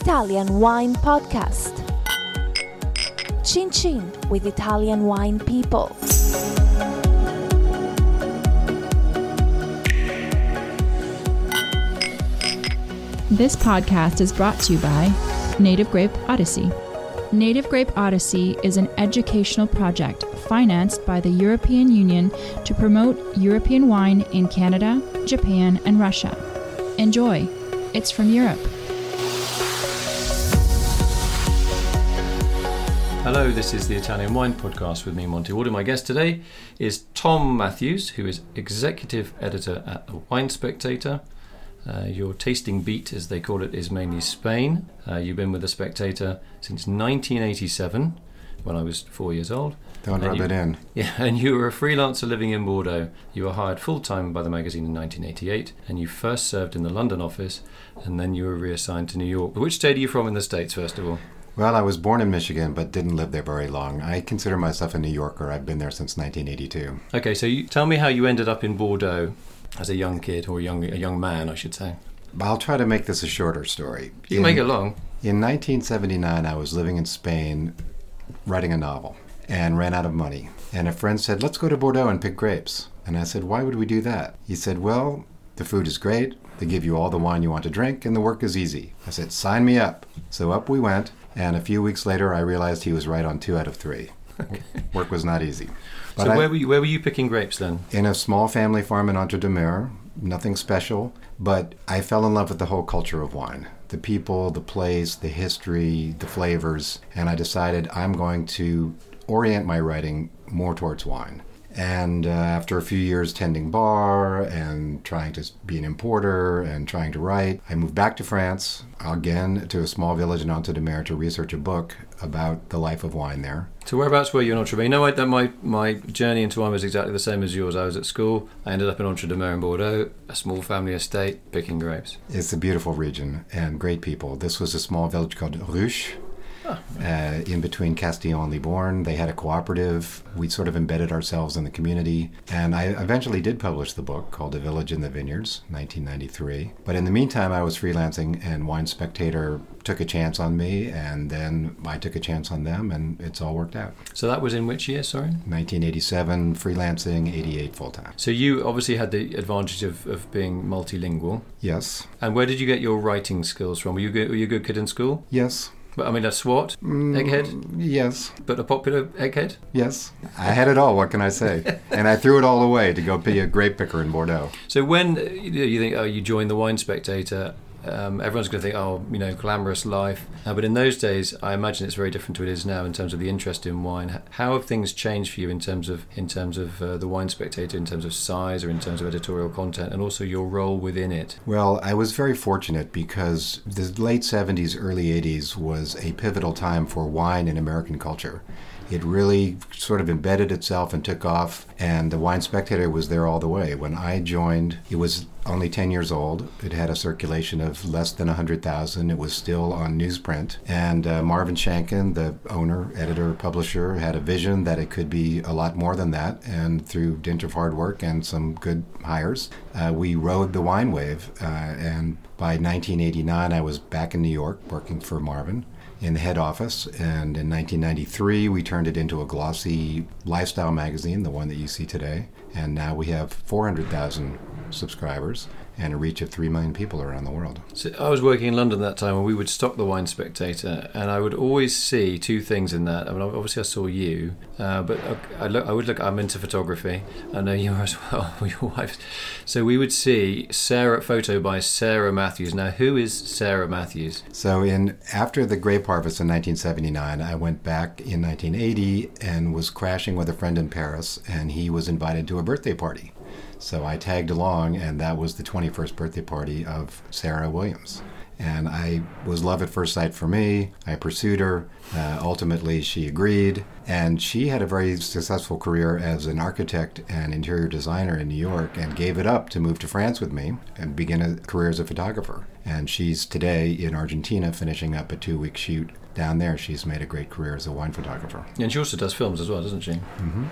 Italian Wine Podcast. Chin Chin with Italian wine people. This podcast is brought to you by Native Grape Odyssey. Native Grape Odyssey is an educational project financed by the European Union to promote European wine in Canada, Japan, and Russia. Enjoy! It's from Europe. Hello, this is the Italian Wine Podcast with me, Monty Waldin. My guest today is Tom Matthews, who is executive editor at The Wine Spectator. Uh, your tasting beat, as they call it, is mainly Spain. Uh, you've been with The Spectator since 1987, when I was four years old. Don't rub you- it in. Yeah, and you were a freelancer living in Bordeaux. You were hired full time by the magazine in 1988, and you first served in the London office, and then you were reassigned to New York. Which state are you from in the States, first of all? Well, I was born in Michigan, but didn't live there very long. I consider myself a New Yorker. I've been there since 1982. Okay, so you, tell me how you ended up in Bordeaux as a young kid, or a young, a young man, I should say. I'll try to make this a shorter story. You in, make it long. In 1979, I was living in Spain writing a novel and ran out of money. And a friend said, Let's go to Bordeaux and pick grapes. And I said, Why would we do that? He said, Well, the food is great. They give you all the wine you want to drink, and the work is easy. I said, Sign me up. So up we went. And a few weeks later, I realized he was right on two out of three. Work was not easy. But so I- where were you? Where were you picking grapes then? in a small family farm in Entre-Deux-Mers, nothing special, but I fell in love with the whole culture of wine. The people, the place, the history, the flavors, and I decided I'm going to orient my writing more towards wine. And uh, after a few years tending bar and trying to be an importer and trying to write, I moved back to France, again to a small village in Entre-Deux-Mers to research a book about the life of wine there. So whereabouts were you in Entre? You know, I, that my my journey into wine was exactly the same as yours. I was at school. I ended up in Entre-Deux-Mers in Bordeaux, a small family estate, picking grapes. It's a beautiful region and great people. This was a small village called Ruch, uh, in between Castillon and Libourne. They had a cooperative. We sort of embedded ourselves in the community. And I eventually did publish the book called A Village in the Vineyards, 1993. But in the meantime, I was freelancing, and Wine Spectator took a chance on me, and then I took a chance on them, and it's all worked out. So that was in which year? Sorry. 1987, freelancing, 88 full time. So you obviously had the advantage of, of being multilingual. Yes. And where did you get your writing skills from? Were you good, were you a good kid in school? Yes. But I mean, a SWAT egghead, Yes. but a popular egghead. Yes, I had it all. What can I say? and I threw it all away to go be a grape picker in Bordeaux. So when uh, you you think, oh, you join the Wine Spectator, um, everyone's going to think, oh, you know, glamorous life. Uh, but in those days, I imagine it's very different to it is now in terms of the interest in wine. How have things changed for you in terms of in terms of uh, the Wine Spectator, in terms of size or in terms of editorial content, and also your role within it? Well, I was very fortunate because the late 70s, early 80s was a pivotal time for wine in American culture. It really sort of embedded itself and took off, and the Wine Spectator was there all the way. When I joined, it was only 10 years old. It had a circulation of less than 100,000. It was still on newsprint. And uh, Marvin Shanken, the owner, editor, publisher, had a vision that it could be a lot more than that. And through dint of hard work and some good hires, uh, we rode the wine wave. Uh, and by 1989, I was back in New York working for Marvin in the head office. And in 1993, we turned it into a glossy lifestyle magazine, the one that you see today. And now we have 400,000 subscribers and a reach of 3 million people around the world. So I was working in London at that time, and we would stock the Wine Spectator, and I would always see two things in that. I mean, obviously I saw you, uh, but I, look, I would look. I'm into photography. I know you are as well. Your wife. So we would see Sara photo by Sara Matthews. Now, who is Sara Matthews? So in after the grape harvest in 1979, I went back in 1980 and was crashing with a friend in Paris, and he was invited to a birthday party. So I tagged along, and that was the 21st birthday party of Sara Williams. And I was love at first sight for me. I pursued her. Uh, ultimately, she agreed. And she had a very successful career as an architect and interior designer in New York and gave it up to move to France with me and begin a career as a photographer. And she's today in Argentina finishing up a two week shoot down there. She's made a great career as a wine photographer. And she also does films as well, doesn't she? Mm-hmm.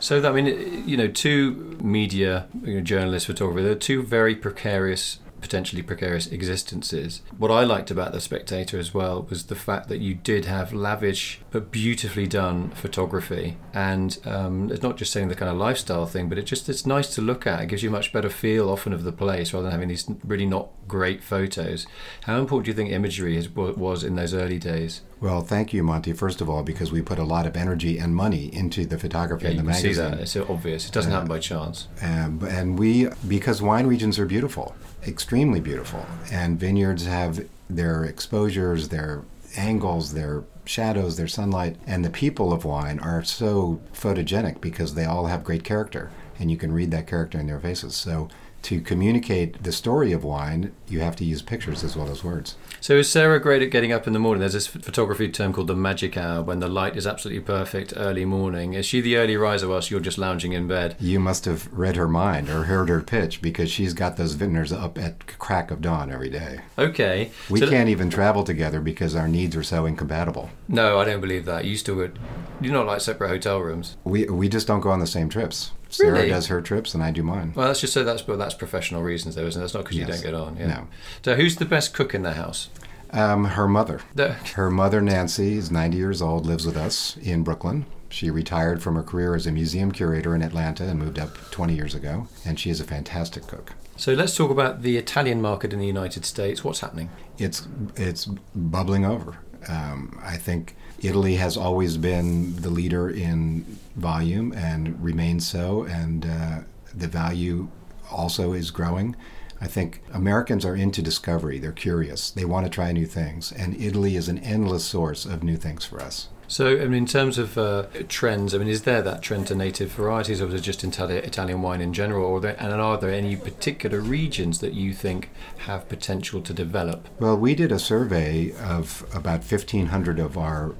So, I mean, you know, two media, you know, journalists, photographers, they're two very precarious potentially precarious existences. What I liked about The Spectator as well was the fact that you did have lavish but beautifully done photography. And um, it's not just saying the kind of lifestyle thing, but it just it's nice to look at. It gives you a much better feel often of the place rather than having these really not great photos. How important do you think imagery is, was in those early days? Well, thank you, Monty. First of all, because we put a lot of energy and money into the photography yeah, in the you magazine. See that? It's obvious. It doesn't uh, happen by chance. Um, and we, because wine regions are beautiful, extremely beautiful, and vineyards have their exposures, their angles, their shadows, their sunlight, and the people of wine are so photogenic because they all have great character, and you can read that character in their faces. So to communicate the story of wine, you have to use pictures as well as words. So is Sara great at getting up in the morning? There's this photography term called the magic hour when the light is absolutely perfect early morning. Is she the early riser whilst you're just lounging in bed? You must have read her mind or heard her pitch because she's got those vintners up at crack of dawn every day. Okay. We so can't even travel together because our needs are so incompatible. No, I don't believe that. You still would. You're not like separate hotel rooms. We we just don't go on the same trips. Sara really? does her trips and I do mine. Well, that's just so that's but that's professional reasons though, isn't it? That's not because yes. you don't get on. Yeah. No. So who's the best cook in the house? Um, her mother. The- her mother, Nancy, is 90 years old, lives with us in Brooklyn. She retired from her career as a museum curator in Atlanta and moved up 20 years ago, and she is a fantastic cook. So let's talk about the Italian market in the United States. What's happening? It's it's bubbling over. Um, I think Italy has always been the leader in volume and remains so, and uh, the value also is growing. I think Americans are into discovery. They're curious. They want to try new things. And Italy is an endless source of new things for us. So, I mean, in terms of uh, trends, I mean, is there that trend to native varieties, or is it just Italian wine in general? Or there, and are there any particular regions that you think have potential to develop? Well, we did a survey of about 1,500 of our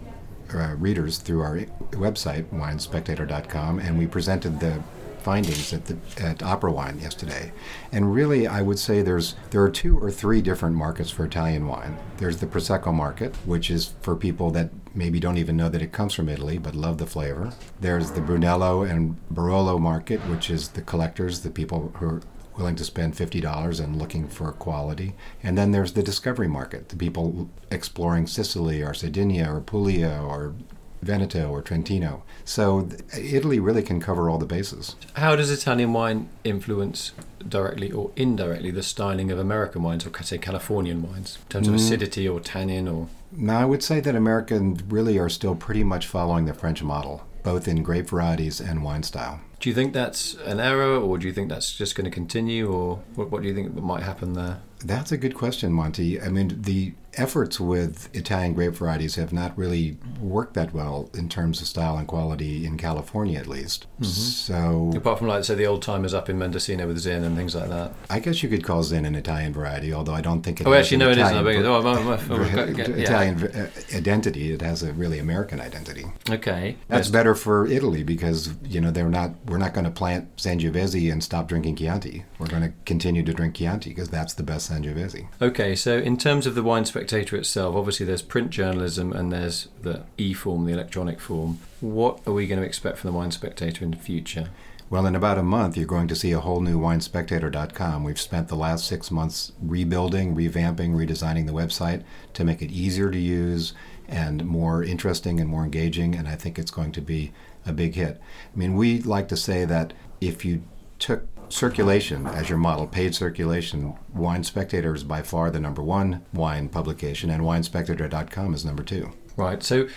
uh, readers through our website, winespectator.com, and we presented the findings at the at OperaWine yesterday, and really I would say there's there are two or three different markets for Italian wine. There's the prosecco market, which is for people that maybe don't even know that it comes from Italy but love the flavor. There's the Brunello and Barolo market, which is the collectors, the people who are willing to spend $50 and looking for quality. And then there's the discovery market, the people exploring Sicily or Sardinia or Puglia or Veneto or Trentino. So Italy really can cover all the bases. How does Italian wine influence directly or indirectly the styling of American wines or say Californian wines in terms of mm. acidity or tannin or? No, I would say that Americans really are still pretty much following the French model, both in grape varieties and wine style. Do you think that's an error, or do you think that's just going to continue, or what, what do you think might happen there? That's a good question, Monty. I mean, the efforts with Italian grape varieties have not really worked that well in terms of style and quality in California, at least. Mm-hmm. So, apart from like say the old timers up in Mendocino with Zin and things like that. I guess you could call Zin an Italian variety, although I don't think it. Oh, actually, no, Italian it isn't. Oh, my, my, my, Italian uh, identity. It has a really American identity. Okay, that's yes. better for Italy because you know they're not. We're not going to plant Sangiovese and stop drinking Chianti. We're going to continue to drink Chianti because that's the best Sangiovese. Okay, so in terms of the wine spectator itself, obviously there's print journalism and there's the e form, the electronic form. What are we going to expect from the Wine Spectator in the future? Well, in about a month, you're going to see a whole new winespectator.com. We've spent the last six months rebuilding, revamping, redesigning the website to make it easier to use and more interesting and more engaging, and I think it's going to be a big hit. I mean, we like to say that if you took circulation as your model, paid circulation, Wine Spectator is by far the number one wine publication, and winespectator.com is number two. Right. So,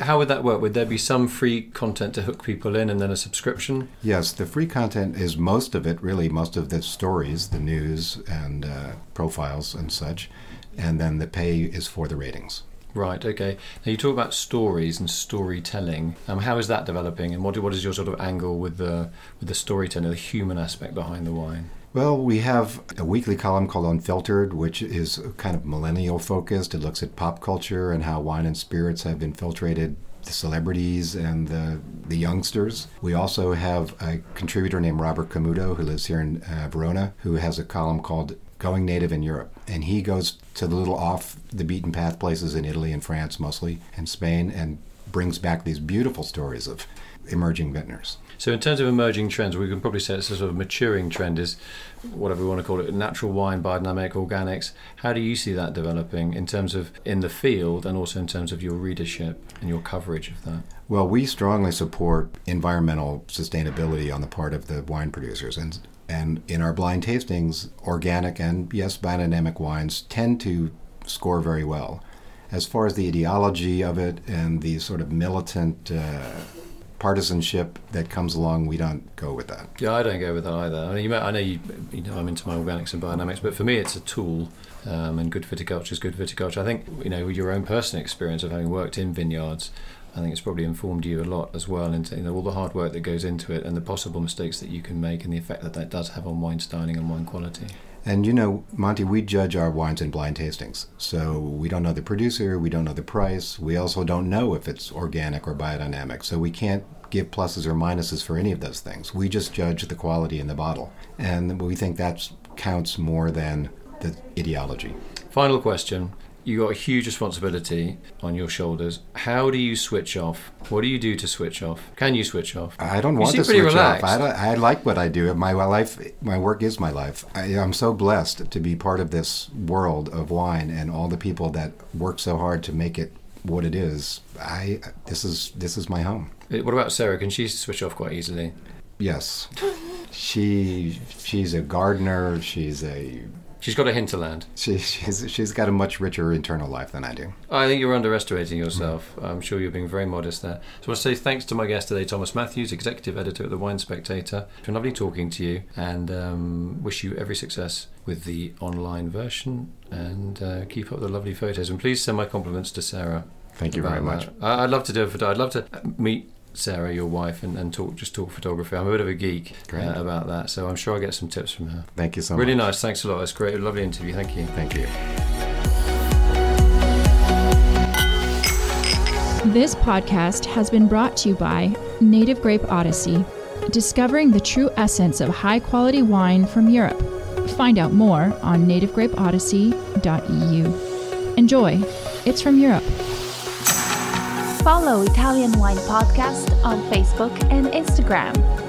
how would that work? Would there be some free content to hook people in and then a subscription? Yes, the free content is most of it, really, most of the stories, the news, and uh, profiles and such. And then the pay is for the ratings. Right. Okay. Now you talk about stories and storytelling. Um, how is that developing, and what what is your sort of angle with the with the storytelling, the human aspect behind the wine? Well, we have a weekly column called Unfiltered, which is kind of millennial focused. It looks at pop culture and how wine and spirits have infiltrated the celebrities and the, the youngsters. We also have a contributor named Robert Camuto, who lives here in uh, Verona, who has a column called Going Native in Europe. And he goes to the little off the beaten path places in Italy and France mostly, and Spain, and brings back these beautiful stories of emerging vintners. So, in terms of emerging trends, we can probably say it's a sort of maturing trend, is whatever we want to call it, natural wine, biodynamic, organics. How do you see that developing in terms of in the field and also in terms of your readership and your coverage of that? Well, we strongly support environmental sustainability on the part of the wine producers. And, and in our blind tastings, organic and, yes, biodynamic wines tend to score very well. As far as the ideology of it and the sort of militant uh, partisanship that comes along, we don't go with that. Yeah, I don't go with that either. I, mean, you I know you, you know I'm into my organics and biodynamics, but for me, it's a tool, um, and good viticulture is good viticulture. I think you know your own personal experience of having worked in vineyards. I think it's probably informed you a lot as well into you know, all the hard work that goes into it and the possible mistakes that you can make and the effect that that does have on wine styling and wine quality. And you know, Monty, we judge our wines in blind tastings. So we don't know the producer, we don't know the price, we also don't know if it's organic or biodynamic. So we can't give pluses or minuses for any of those things. We just judge the quality in the bottle. And we think that counts more than the ideology. Final question you got a huge responsibility on your shoulders. How do you switch off? What do you do to switch off? Can you switch off? I don't want to switch relaxed. off. I, I, like what I do. My life, my work is my life. I, am so blessed to be part of this world of wine and all the people that work so hard to make it what it is. I this is this is my home. Uh, what about Sara? Can she switch off quite easily? Yes. She she's a gardener. She's a She's got a hinterland. She, she's, she's got a much richer internal life than I do. I think you're underestimating yourself. Mm-hmm. I'm sure you're being very modest there. So I want to say thanks to my guest today, Thomas Matthews, executive editor at the Wine Spectator. It's been lovely talking to you and um, wish you every success with the online version and uh, keep up the lovely photos. And please send my compliments to Sara. Thank you very much. I'd love to do it. for I'd love to meet Sara, your wife, and, and talk just talk photography. I'm a bit of a geek uh, about that, so I'm sure I'll get some tips from her. Thank you so really much. Really nice. Thanks a lot. It's great. A lovely interview. Thank you. Thank you. This podcast has been brought to you by Native Grape Odyssey, discovering the true essence of high quality wine from Europe. Find out more on nativegrapeodyssey.eu. Enjoy. It's from Europe. Follow Italian Wine Podcast on Facebook and Instagram.